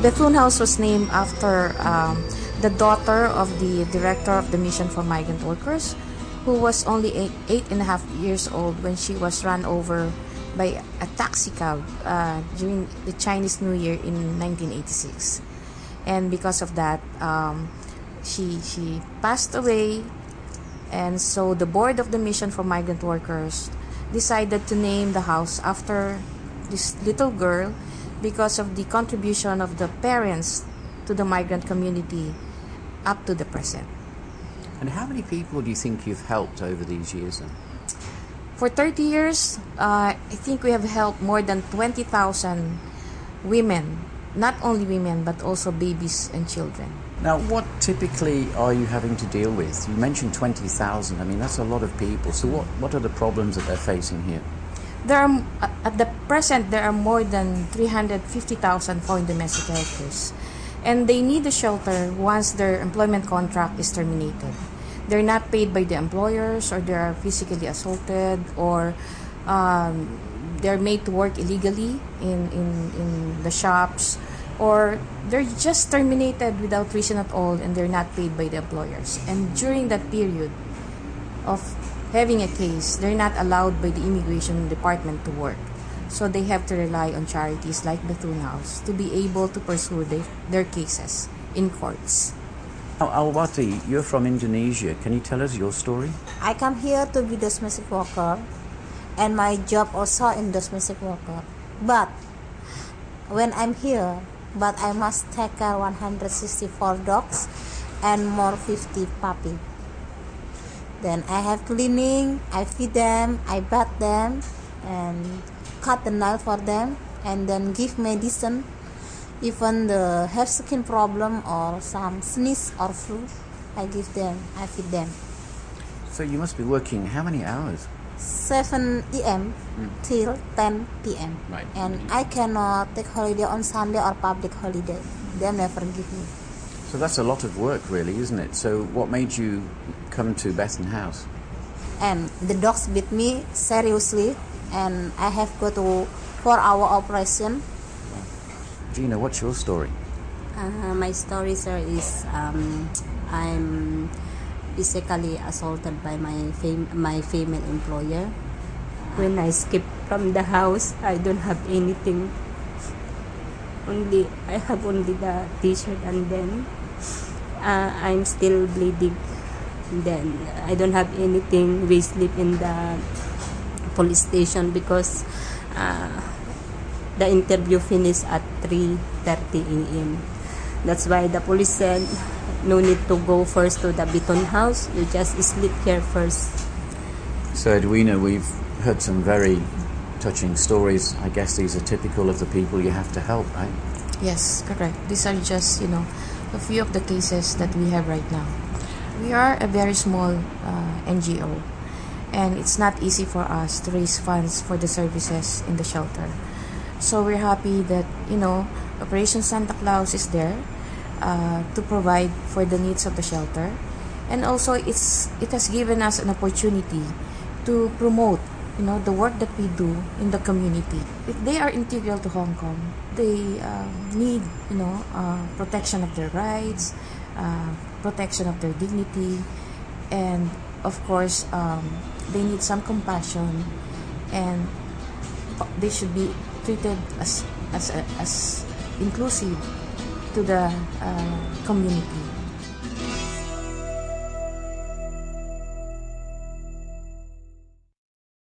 Bethune House was named after um, the daughter of the director of the Mission for Migrant Workers, who was only eight, eight and a half years old when she was run over by a taxi cab uh, during the Chinese New Year in 1986. And because of that, um, she, she passed away. And so the board of the Mission for Migrant Workers decided to name the house after this little girl because of the contribution of the parents to the migrant community up to the present. And how many people do you think you've helped over these years then? For 30 years, uh, I think we have helped more than 20,000 women, not only women, but also babies and children. Now, what typically are you having to deal with? You mentioned 20,000. I mean, that's a lot of people. So, what, what are the problems that they're facing here? There are, at the present, there are more than 350,000 foreign domestic workers, and they need a shelter once their employment contract is terminated. They're not paid by the employers, or they are physically assaulted, or um, they're made to work illegally in, in, in the shops or they're just terminated without reason at all and they're not paid by the employers. And during that period of having a case, they're not allowed by the immigration department to work. So they have to rely on charities like Bethune House to be able to pursue their, their cases in courts. Now, Almati, you're from Indonesia. Can you tell us your story? I come here to be domestic worker and my job also in domestic worker. But when I'm here, but I must take care 164 dogs and more 50 puppy. Then I have cleaning, I feed them, I bath them, and cut the nail for them, and then give medicine. Even the have skin problem or some sneeze or flu, I give them, I feed them. So you must be working how many hours? 7 a.m. Mm. till 10 p.m. Right. And I cannot take holiday on Sunday or public holiday. They never give me. So that's a lot of work, really, isn't it? So what made you come to Bethune House? And the dogs beat me seriously, and I have go to four-hour operation. Gina, what's your story? Uh, my story, sir, is um, I'm physically assaulted by my fam- my female employer. When I skip from the house, I don't have anything. Only I have only the T-shirt, and then uh, I'm still bleeding. Then I don't have anything. We sleep in the police station because uh, the interview finished at 3:30 a.m. That's why the police said no need to go first to the Bethune house. You just sleep here first. So, Edwina, we've heard some very touching stories. I guess these are typical of the people you have to help, right? Yes, correct. These are just, you know, a few of the cases that we have right now. We are a very small uh, NGO, and it's not easy for us to raise funds for the services in the shelter. So we're happy that, you know, Operation Santa Claus is there uh, to provide for the needs of the shelter. And also, it's it has given us an opportunity to promote you know the work that we do in the community. If they are integral to hong kong they uh, need you know uh, protection of their rights uh, protection of their dignity and of course um, they need some compassion and they should be treated as as as inclusive to the uh, community